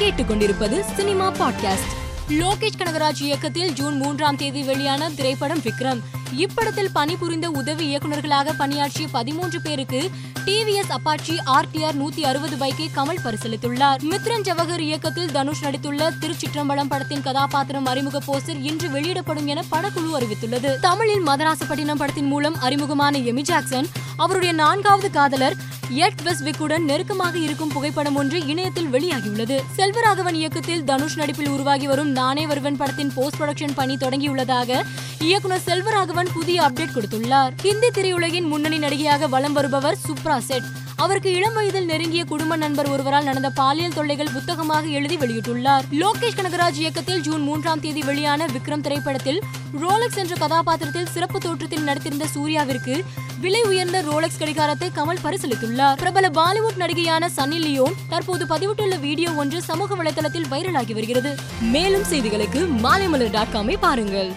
கேட்டுக்கொண்டிருப்பது cinema podcast. Lokesh Kanagaraj இயக்கத்தில் June மூன்றாம் தேதி வெளியான திரைப்படம் விக்ரம். இப்படத்தில் பணிபுரிந்த உதவி இயக்குநர்களாக பணியாற்றிய பதிமூன்று பேருக்கு டிவிஎஸ் அப்பாச்சி ஆர்டிஆர் நூத்தி அறுபது பைக்கை கமல் பரிசீலித்துள்ளார் மித்ரன் ஜவஹர் இயக்கத்தில் தனுஷ் நடித்துள்ள திருச்சிற்றம்பலம் படத்தின் கதாபாத்திரம் அறிமுக போஸ்டர் இன்று வெளியிடப்படும் என படக்குழு அறிவித்துள்ளது. தமிழில் மதராசப்பட்டினம் படத்தின் மூலம் அறிமுகமான எமி ஜாக்சன் அவருடைய நான்காவது காதலர் எட் வெஸ்விக்குடன் நெருக்கமாக இருக்கும் புகைப்படம் ஒன்று இணையத்தில் வெளியாகியுள்ளது. செல்வராகவன் இயக்கத்தில் தனுஷ் நடிப்பில் உருவாகி வரும் நானே வருவன் படத்தின் போஸ்ட் ப்ரொடக்ஷன் பணி தொடங்கியுள்ளதாக இயக்குனர் செல்வராகவன் புதிய அப்டேட் கொடுத்துள்ளார். ஹிந்தி திரையுலகின் முன்னணி நடிகையாக வலம் வருபவர் சுப்ரா செட். அவருக்கு இளம் வயதில் நெருங்கிய குடும்ப நண்பர் ஒருவரால் நடந்த பாலியல் தொல்லைகள் புத்தகமாக எழுதி வெளியிட்டுள்ளார். லோகேஷ் கனகராஜ் இயக்கத்தில் ஜூன் மூன்றாம் தேதி வெளியான விக்ரம் திரைப்படத்தில் ரோலக்ஸ் என்ற கதாபாத்திரத்தில் சிறப்பு தோற்றத்தில் நடித்திருந்த சூர்யாவிற்கு விலை உயர்ந்த ரோலக்ஸ் கடிகாரத்தை கமல் பரிசீலித்துள்ளார். பிரபல பாலிவுட் நடிகையான சன்னி லியோன் தற்போது பதிவிட்டுள்ள வீடியோ ஒன்று சமூக வலைதளத்தில் வைரலாகி வருகிறது. மேலும் செய்திகளுக்கு மாலைமலர் டாட் காமை பாருங்கள்.